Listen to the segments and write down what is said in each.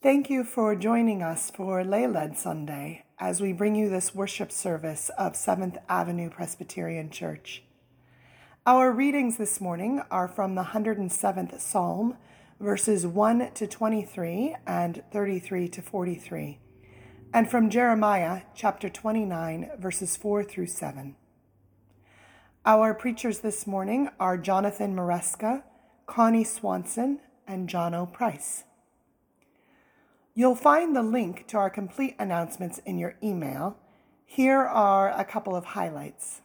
Thank you for joining us for Lay Led Sunday as we bring you this worship service of Seventh Avenue Presbyterian Church. Our readings this morning are from the 107th Psalm, verses 1 to 23 and 33 to 43, and from Jeremiah chapter 29, verses 4 through 7. Our preachers this morning are Jonathan Maresca, Connie Swanson, and John O. Price. You'll find the link to our complete announcements in your email. Here are a couple of highlights.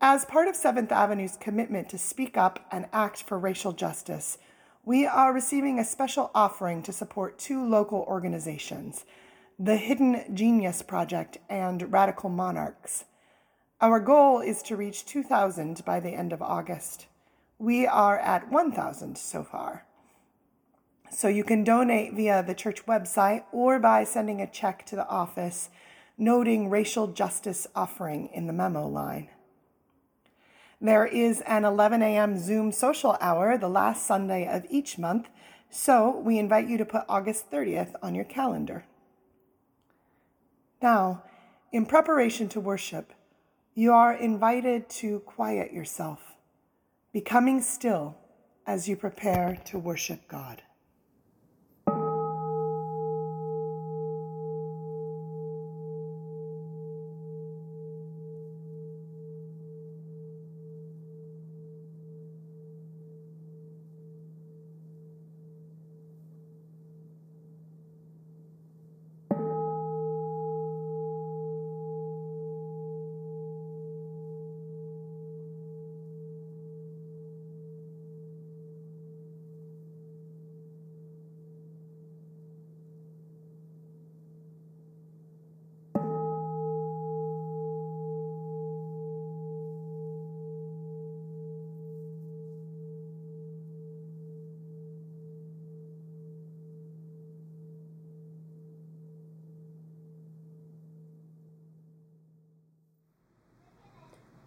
As part of 7th Avenue's commitment to speak up and act for racial justice, we are receiving a special offering to support two local organizations, the Hidden Genius Project and Radical Monarchs. Our goal is to reach 2,000 by the end of August. We are at 1,000 so far. So you can donate via the church website or by sending a check to the office noting racial justice offering in the memo line. There is an 11 a.m. Zoom social hour the last Sunday of each month, so we invite you to put August 30th on your calendar. Now, in preparation to worship, you are invited to quiet yourself, becoming still as you prepare to worship God.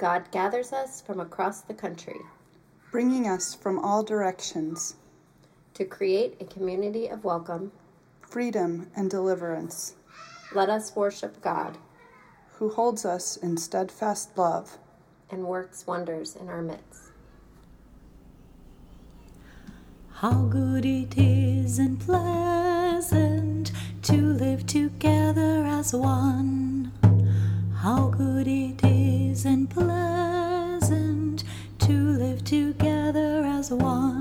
God gathers us from across the country, bringing us from all directions to create a community of welcome, freedom, and deliverance. Let us worship God, who holds us in steadfast love and works wonders in our midst. How good it is and pleasant to live together as one. How good it is and pleasant to live together as one.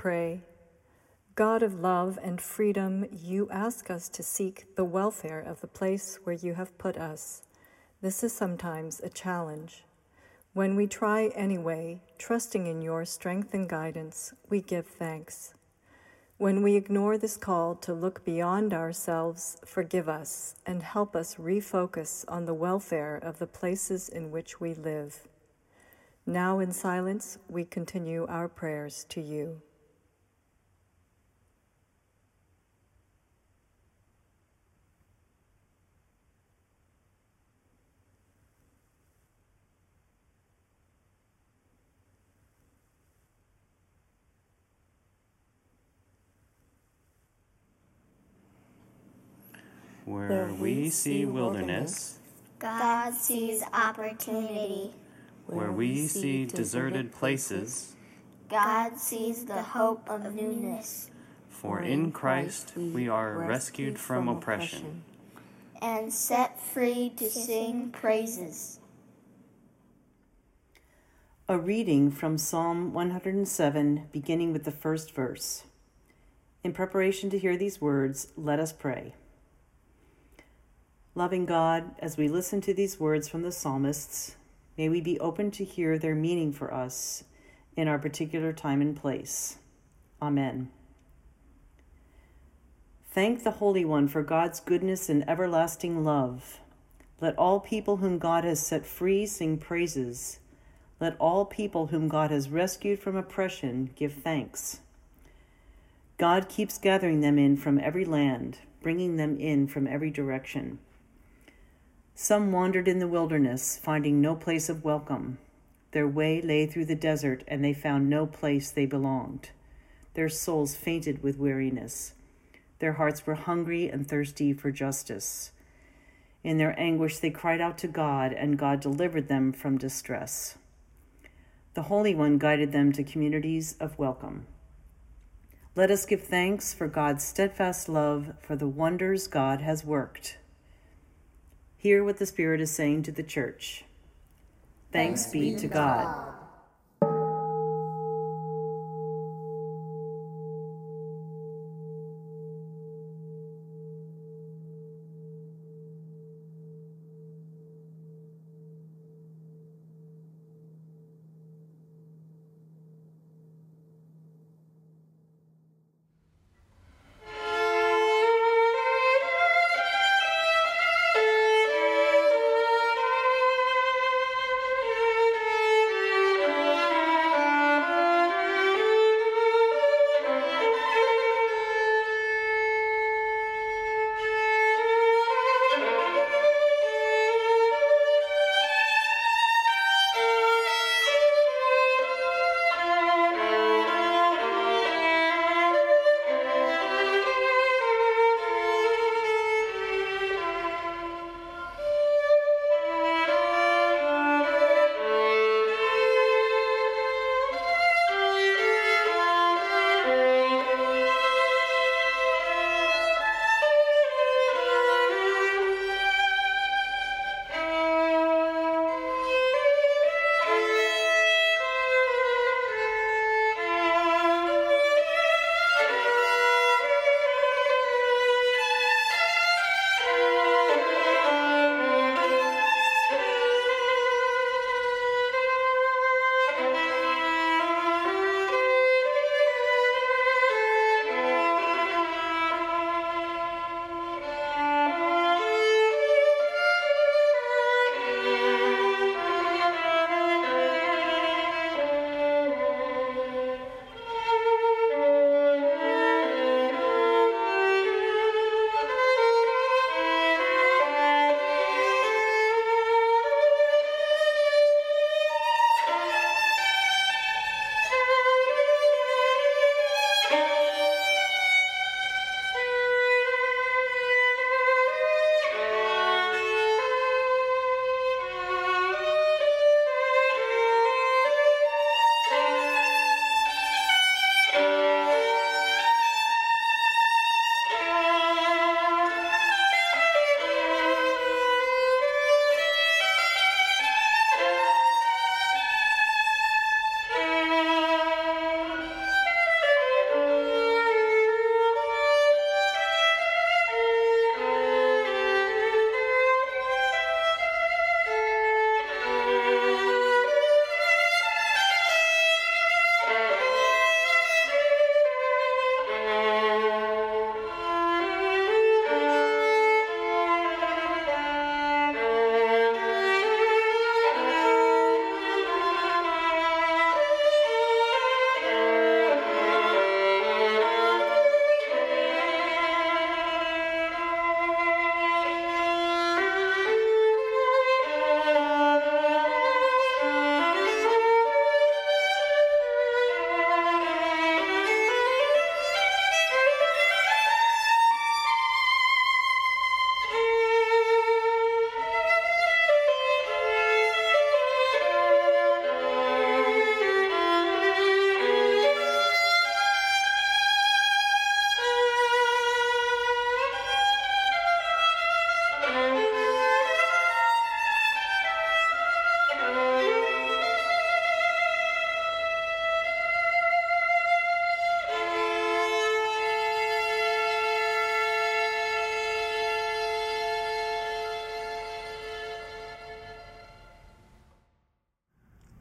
Pray. God of love and freedom, you ask us to seek the welfare of the place where you have put us. This is sometimes a challenge. When we try anyway, trusting in your strength and guidance, we give thanks. When we ignore this call to look beyond ourselves, forgive us and help us refocus on the welfare of the places in which we live. Now, in silence, we continue our prayers to you. Where we see wilderness, God sees opportunity. where we see deserted places, God sees the hope of newness for in Christ we are rescued from oppression. and set free to sing praises. A reading from Psalm 107, beginning with the first verse. In preparation to hear these words, let us pray. Loving God, as we listen to these words from the psalmists, may we be open to hear their meaning for us in our particular time and place. Amen. Thank the Holy One for God's goodness and everlasting love. Let all people whom God has set free sing praises. Let all people whom God has rescued from oppression give thanks. God keeps gathering them in from every land, bringing them in from every direction. Some wandered in the wilderness, finding no place of welcome. Their way lay through the desert, and they found no place they belonged. Their souls fainted with weariness. Their hearts were hungry and thirsty for justice. In their anguish, they cried out to God, and God delivered them from distress. The Holy One guided them to communities of welcome. Let us give thanks for God's steadfast love, for the wonders God has worked. Hear what the Spirit is saying to the church. Thanks, be to God. Thank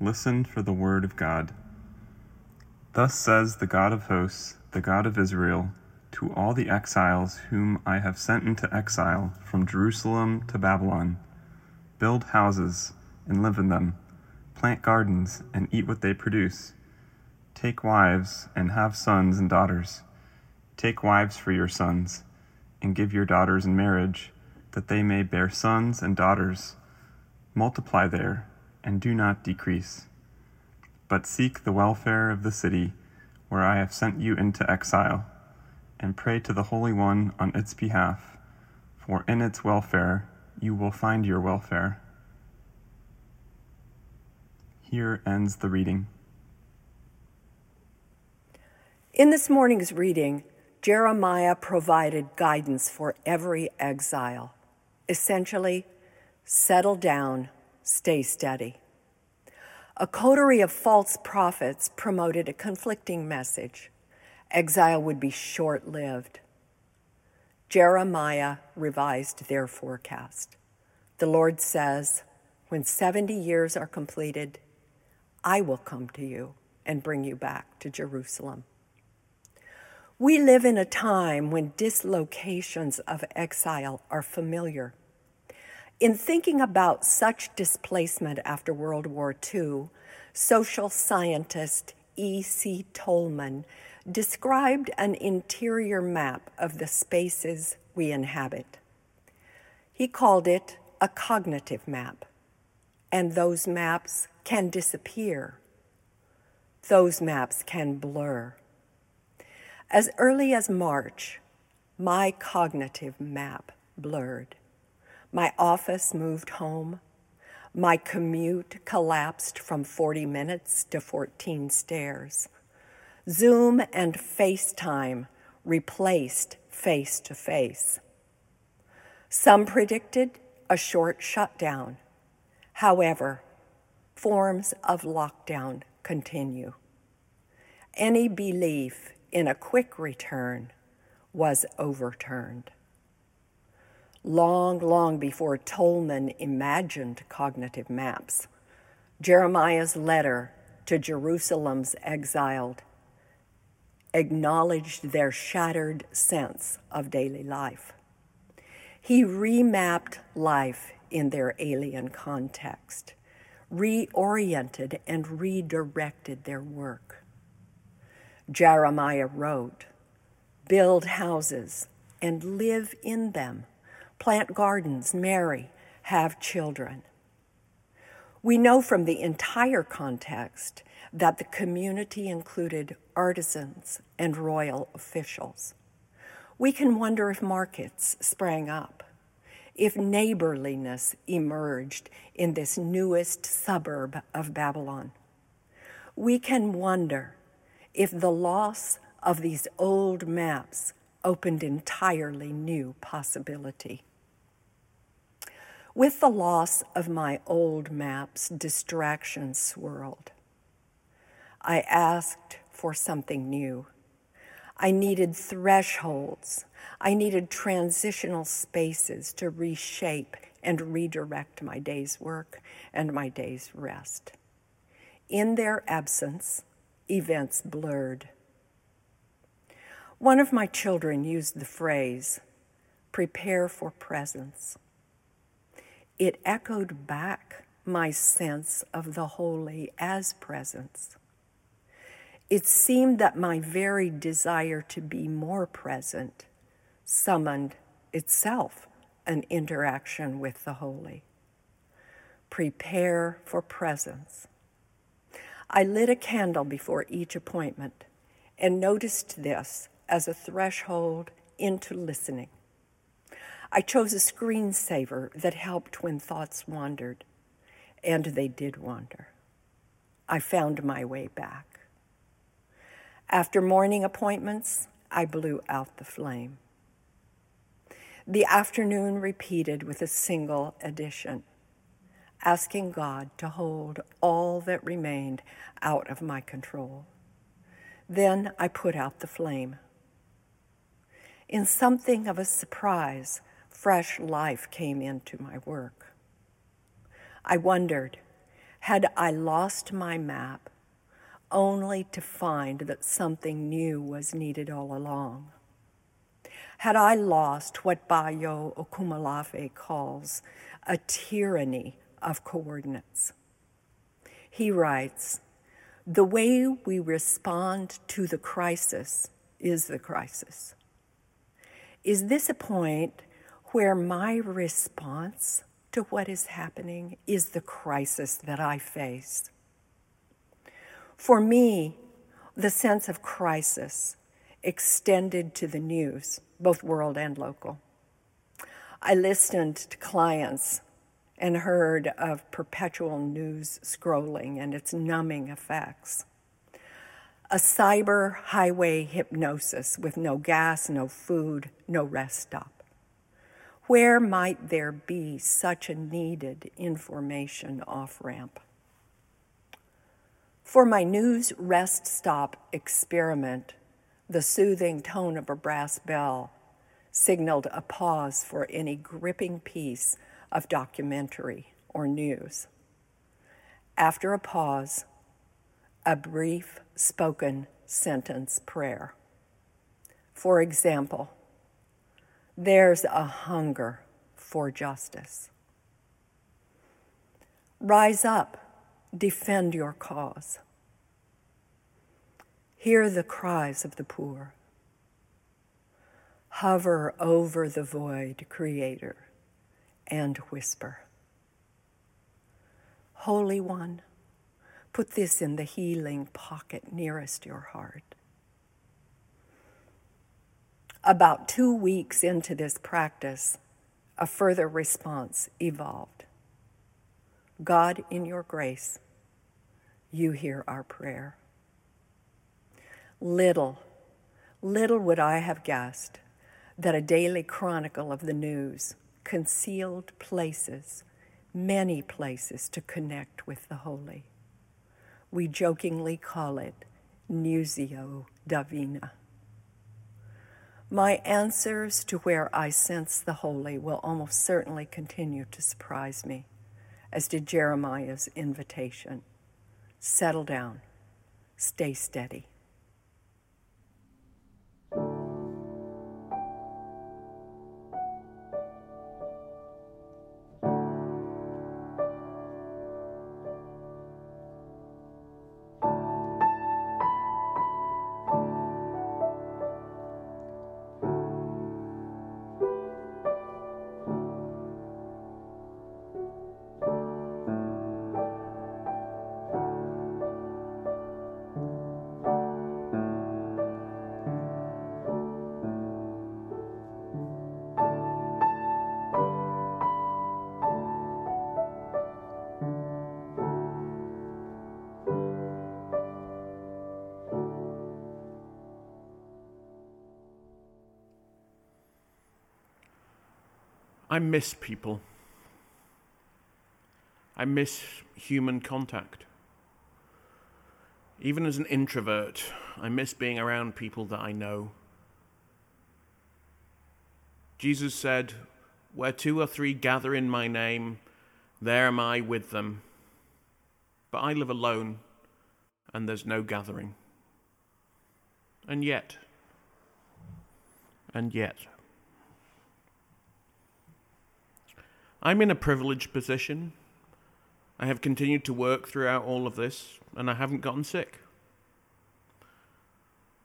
Listen for the word of God. Thus says the God of hosts, the God of Israel, to all the exiles whom I have sent into exile from Jerusalem to Babylon Build houses and live in them, plant gardens and eat what they produce. Take wives and have sons and daughters. Take wives for your sons, and give your daughters in marriage, that they may bear sons and daughters. Multiply there, and do not decrease. But seek the welfare of the city where I have sent you into exile, and pray to the Holy One on its behalf, for in its welfare you will find your welfare. Here ends the reading. In this morning's reading, Jeremiah provided guidance for every exile. Essentially, settle down, stay steady. A coterie of false prophets promoted a conflicting message exile would be short lived. Jeremiah revised their forecast. The Lord says, When 70 years are completed, I will come to you and bring you back to Jerusalem. We live in a time when dislocations of exile are familiar. In thinking about such displacement after World War II, social scientist E.C. Tolman described an interior map of the spaces we inhabit. He called it a cognitive map, and those maps can disappear. Those maps can blur. As early as March, my cognitive map blurred. My office moved home. My commute collapsed from 40 minutes to 14 stairs. Zoom and FaceTime replaced face to face. Some predicted a short shutdown. However, forms of lockdown continue. Any belief in a quick return was overturned. Long, long before Tolman imagined cognitive maps, Jeremiah's letter to Jerusalem's exiled acknowledged their shattered sense of daily life. He remapped life in their alien context, reoriented and redirected their work. Jeremiah wrote, Build houses and live in them, plant gardens, marry, have children. We know from the entire context that the community included artisans and royal officials. We can wonder if markets sprang up, if neighborliness emerged in this newest suburb of Babylon. We can wonder if the loss of these old maps opened entirely new possibility. With the loss of my old maps, distractions swirled. I asked for something new. I needed thresholds. I needed transitional spaces to reshape and redirect my day's work and my day's rest. In their absence, events blurred. One of my children used the phrase, prepare for presence. It echoed back my sense of the holy as presence. It seemed that my very desire to be more present summoned itself an interaction with the holy. Prepare for presence. I lit a candle before each appointment and noticed this as a threshold into listening. I chose a screensaver that helped when thoughts wandered, and they did wander. I found my way back. After morning appointments, I blew out the flame. The afternoon repeated with a single addition, asking God to hold all that remained out of my control. Then I put out the flame. In something of a surprise, fresh life came into my work. I wondered Had I lost my map only to find that something new was needed all along? Had I lost what Bayo Akomolafe calls a tyranny of coordinates? He writes, the way we respond to the crisis is the crisis. Is this a point where my response to what is happening is the crisis that I face? For me, the sense of crisis extended to the news, both world and local. I listened to clients and heard of perpetual news scrolling and its numbing effects. A cyber highway hypnosis with no gas, no food, no rest stop. Where might there be such a needed information off ramp? For my news rest stop experiment, the soothing tone of a brass bell signaled a pause for any gripping piece of documentary or news. After a pause, a brief spoken sentence prayer. For example, there's a hunger for justice. Rise up, defend your cause. Hear the cries of the poor. Hover over the void, Creator, and whisper. Holy One, put this in the healing pocket nearest your heart. About two weeks into this practice, a further response evolved. God, in your grace, you hear our prayer. Little, little would I have guessed that a daily chronicle of the news concealed places, many places to connect with the holy. We jokingly call it Nusio Divina. My answers to where I sense the holy will almost certainly continue to surprise me, as did Jeremiah's invitation. Settle down, stay steady. I miss people. I miss human contact. Even as an introvert, I miss being around people that I know. Jesus said, Where two or three gather in my name, there am I with them. But I live alone, and there's no gathering. And yet, and yet, I'm in a privileged position. I have continued to work throughout all of this, and I haven't gotten sick.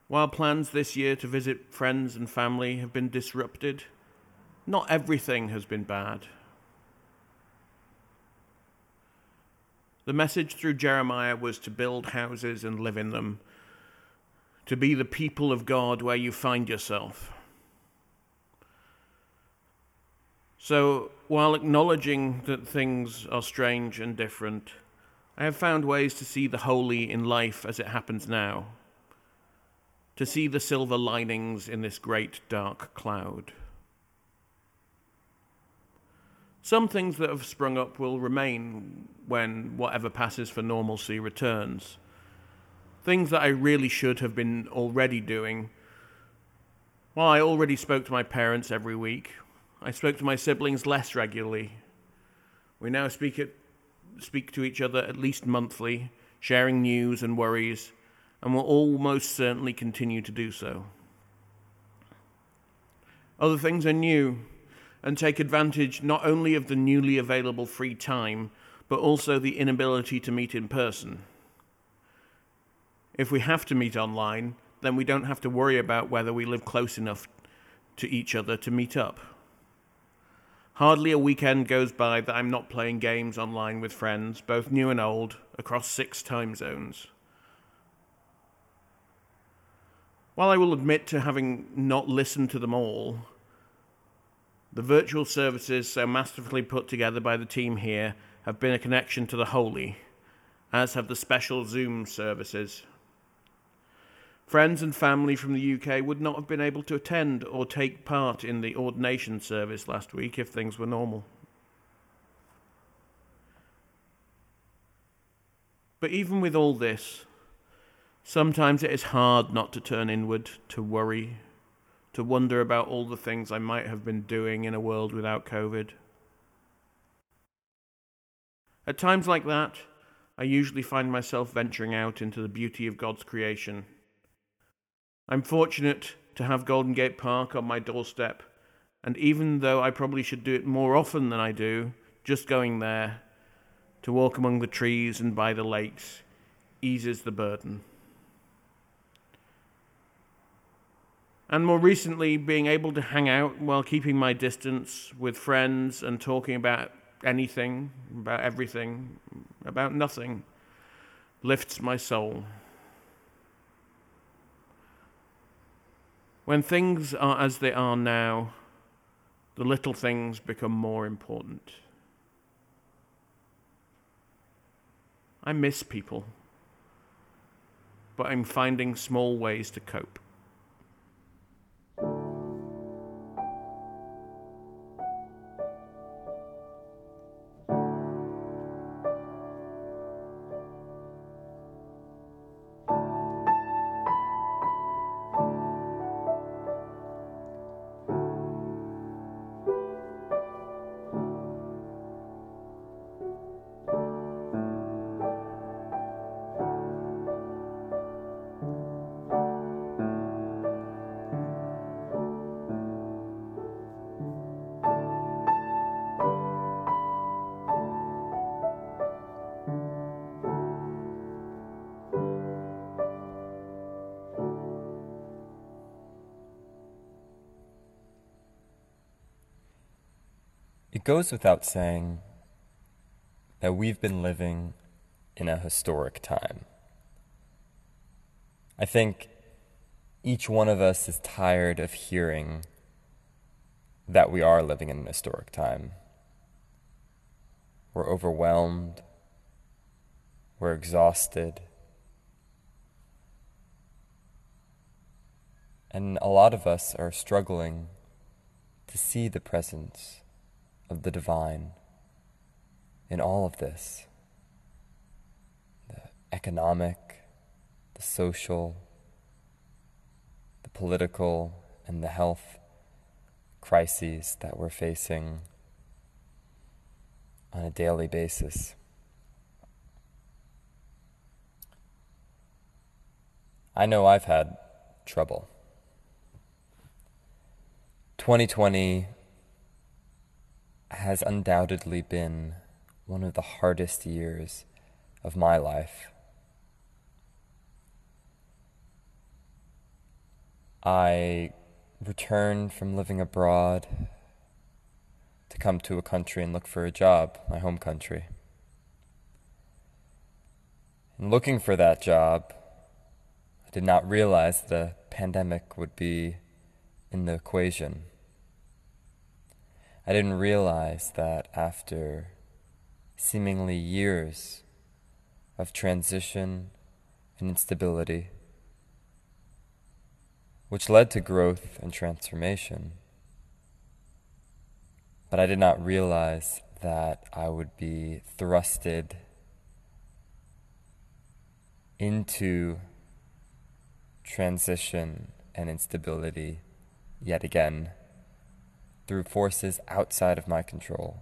While plans this year to visit friends and family have been disrupted, not everything has been bad. The message through Jeremiah was to build houses and live in them, to be the people of God where you find yourself. So, while acknowledging that things are strange and different, I have found ways to see the holy in life as it happens now, to see the silver linings in this great dark cloud. Some things that have sprung up will remain when whatever passes for normalcy returns. Things that I really should have been already doing. While I already spoke to my parents every week, I spoke to my siblings less regularly. We now speak at speak to each other at least monthly, sharing news and worries, and will almost certainly continue to do so. Other things are new and take advantage not only of the newly available free time, but also the inability to meet in person. If we have to meet online, then we don't have to worry about whether we live close enough to each other to meet up. Hardly a weekend goes by that I'm not playing games online with friends, both new and old, across six time zones. While I will admit to having not listened to them all, the virtual services so masterfully put together by the team here have been a connection to the holy, as have the special Zoom services. Friends and family from the UK would not have been able to attend or take part in the ordination service last week if things were normal. But even with all this, sometimes it is hard not to turn inward, to worry, to wonder about all the things I might have been doing in a world without COVID. At times like that, I usually find myself venturing out into the beauty of God's creation I'm fortunate to have Golden Gate Park on my doorstep, and even though I probably should do it more often than I do, just going there to walk among the trees and by the lakes eases the burden. And more recently, being able to hang out while keeping my distance with friends and talking about anything, about everything, about nothing, lifts my soul. When things are as they are now, the little things become more important. I miss people, but I'm finding small ways to cope. Goes without saying that we've been living in a historic time. I think each one of us is tired of hearing that we are living in an historic time. We're overwhelmed, we're exhausted, and a lot of us are struggling to see the presence of the divine in all of this the economic, the social, the political, and the health crises that we're facing on a daily basis. I know I've had trouble. 2020 has undoubtedly been one of the hardest years of my life. I returned from living abroad to come to a country and look for a job, my home country. In looking for that job, I did not realize the pandemic would be in the equation. I didn't realize that after seemingly years of transition and instability, which led to growth and transformation, but I did not realize that I would be thrusted into transition and instability yet again through forces outside of my control.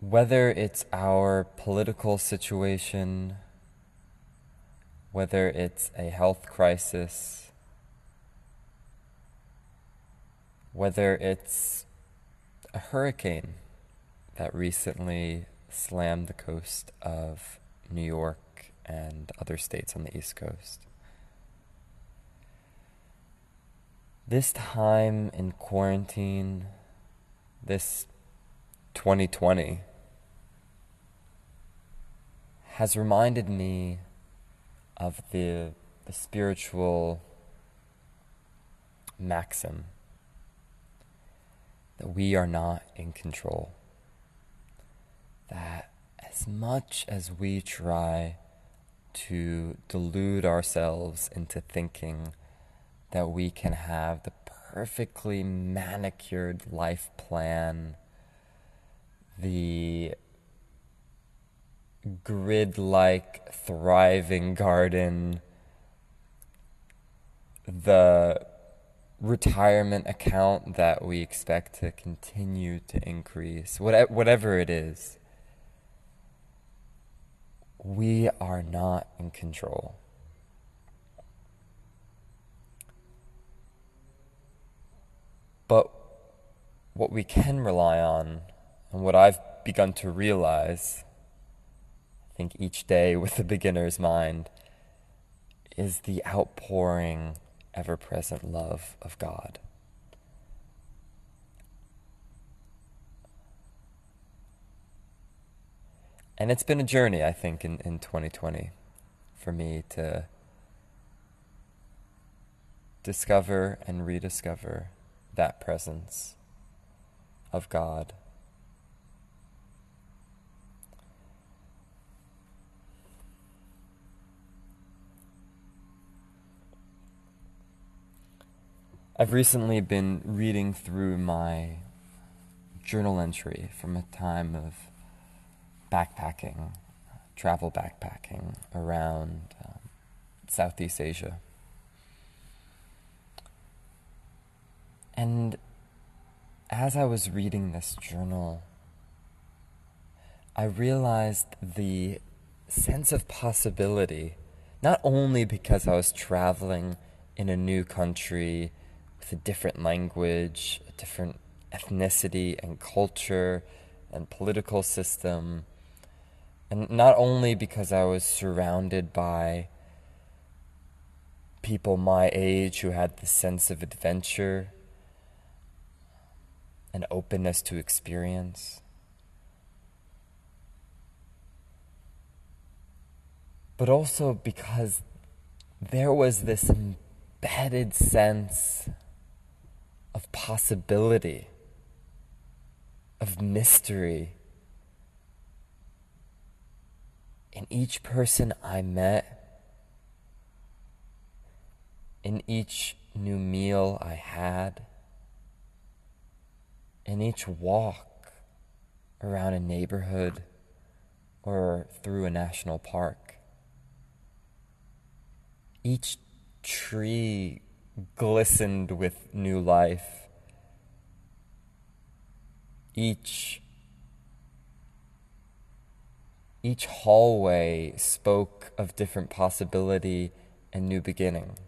Whether it's our political situation, whether it's a health crisis, whether it's a hurricane that recently slammed the coast of New York and other states on the East Coast. This time in quarantine, this 2020, has reminded me of the, the spiritual maxim that we are not in control. That as much as we try to delude ourselves into thinking that we can have the perfectly manicured life plan, the grid like thriving garden, the retirement account that we expect to continue to increase, whatever it is, we are not in control. But what we can rely on, and what I've begun to realize, I think each day with the beginner's mind, is the outpouring ever present love of God. And it's been a journey, I think, in, in 2020 for me to discover and rediscover that presence of God. I've recently been reading through my journal entry from a time of backpacking, travel backpacking around um, Southeast Asia. And as I was reading this journal, I realized the sense of possibility, not only because I was traveling in a new country with a different language, a different ethnicity and culture and political system. And not only because I was surrounded by people my age who had the sense of adventure and openness to experience. But also because there was this embedded sense of possibility, of mystery. In each person I met, in each new meal I had, in each walk around a neighborhood or through a national park, each tree glistened with new life. Each each hallway spoke of different possibility and new beginning.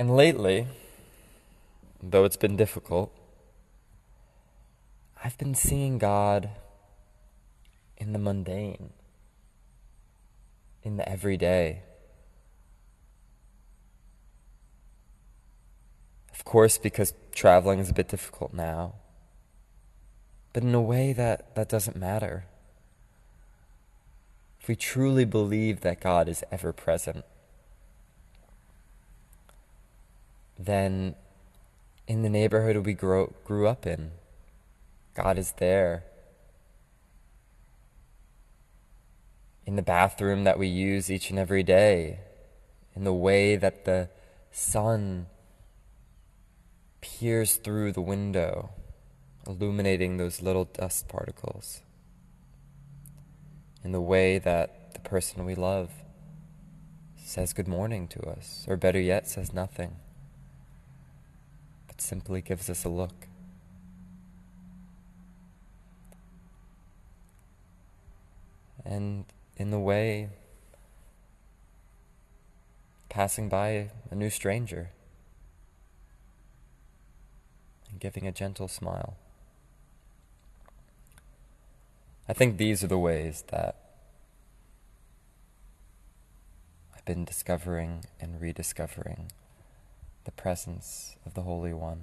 And lately, though it's been difficult, I've been seeing God in the mundane in the everyday. Of course, because traveling is a bit difficult now, but in a way that, that doesn't matter. If we truly believe that God is ever present, then in the neighborhood we grow, grew up in, God is there. in the bathroom that we use each and every day, in the way that the sun peers through the window, illuminating those little dust particles, in the way that the person we love says good morning to us, or better yet, says nothing, simply gives us a look. And in the way, passing by a new stranger and giving a gentle smile. I think these are the ways that I've been discovering and rediscovering the presence of the Holy One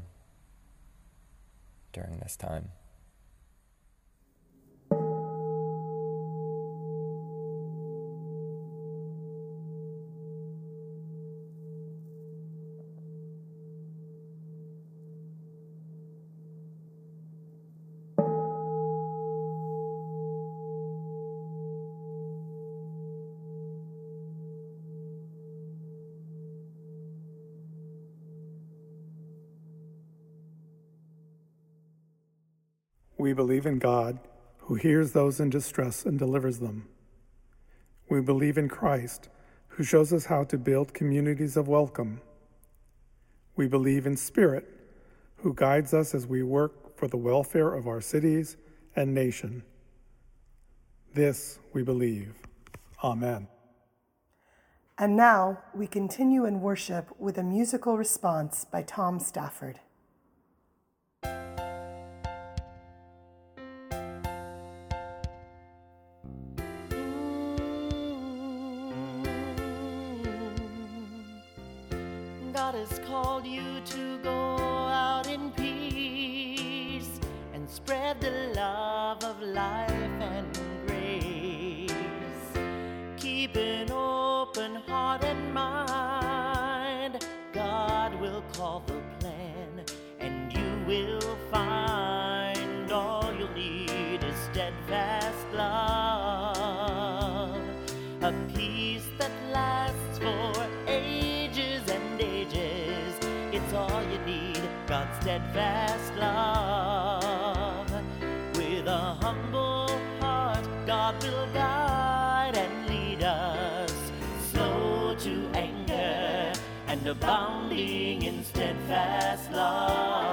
during this time. in God who hears those in distress and delivers them. We believe in Christ who shows us how to build communities of welcome. We believe in Spirit who guides us as we work for the welfare of our cities and nation. This we believe. Amen. And now we continue in worship with a musical response by Tom Stafford. abounding in steadfast love.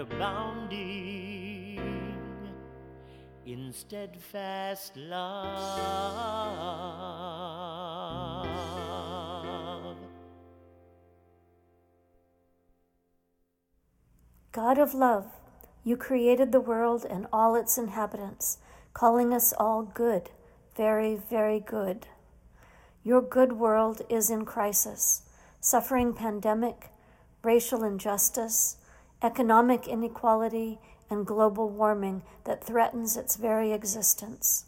abounding in steadfast love. God of love, you created the world and all its inhabitants, calling us all good, very, very good. Your good world is in crisis, suffering pandemic, racial injustice economic inequality, and global warming that threatens its very existence.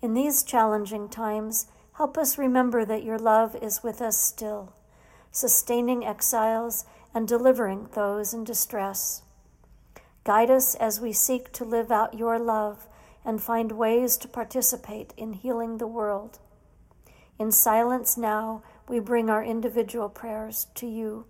In these challenging times, help us remember that your love is with us still, sustaining exiles and delivering those in distress. Guide us as we seek to live out your love and find ways to participate in healing the world. In silence now, we bring our individual prayers to you.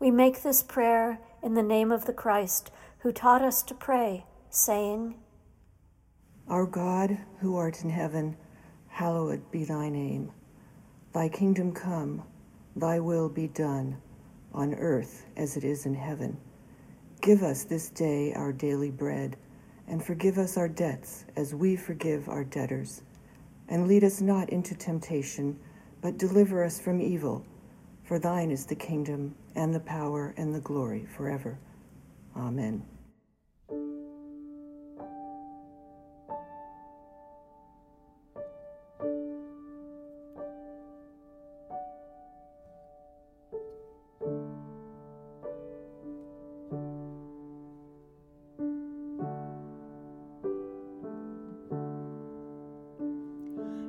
We make this prayer in the name of the Christ who taught us to pray, saying, Our God, who art in heaven, hallowed be thy name. Thy kingdom come, thy will be done, on earth as it is in heaven. Give us this day our daily bread, and forgive us our debts as we forgive our debtors. And lead us not into temptation, but deliver us from evil. For thine is the kingdom, and the power, and the glory forever. Amen.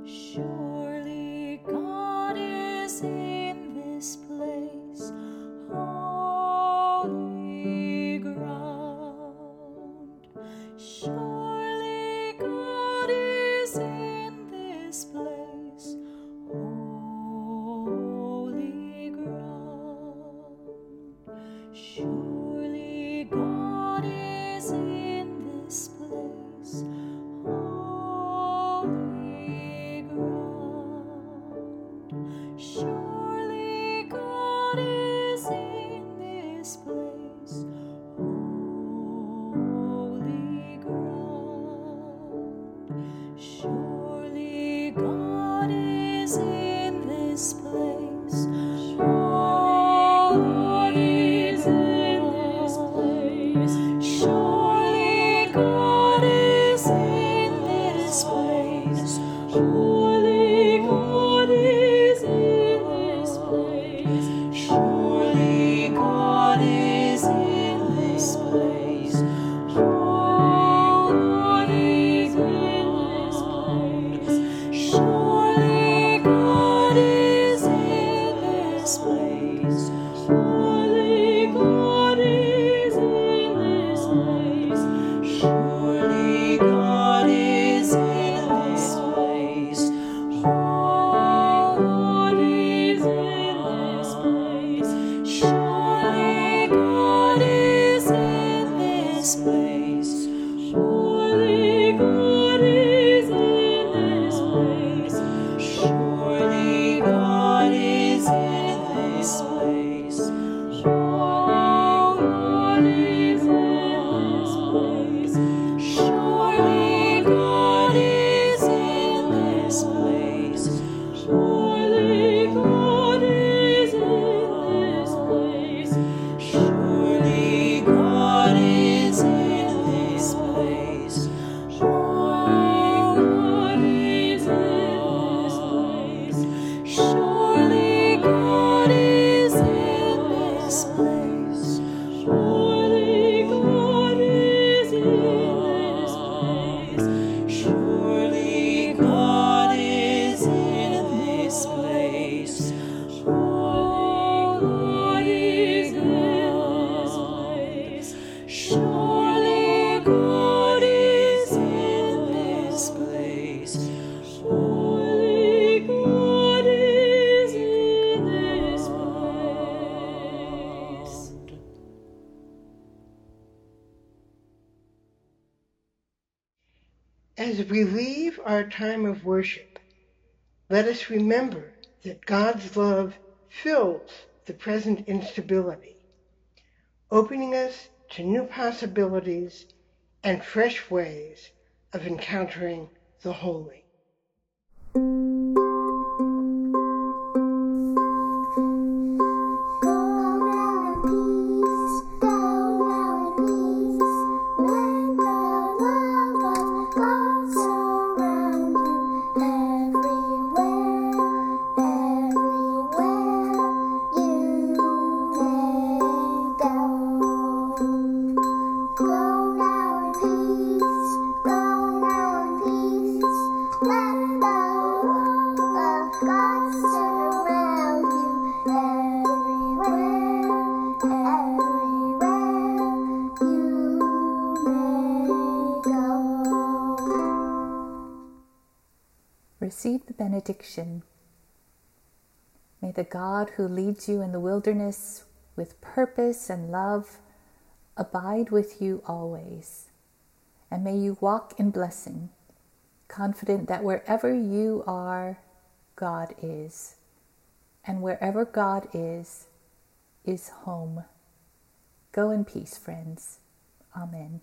Surely God is in As we leave our time of worship, let us remember that God's love fills the present instability, opening us to new possibilities and fresh ways of encountering the holy. May the God who leads you in the wilderness with purpose and love abide with you always. And may you walk in blessing, confident that wherever you are, God is. And wherever God is, is home. Go in peace, friends. Amen.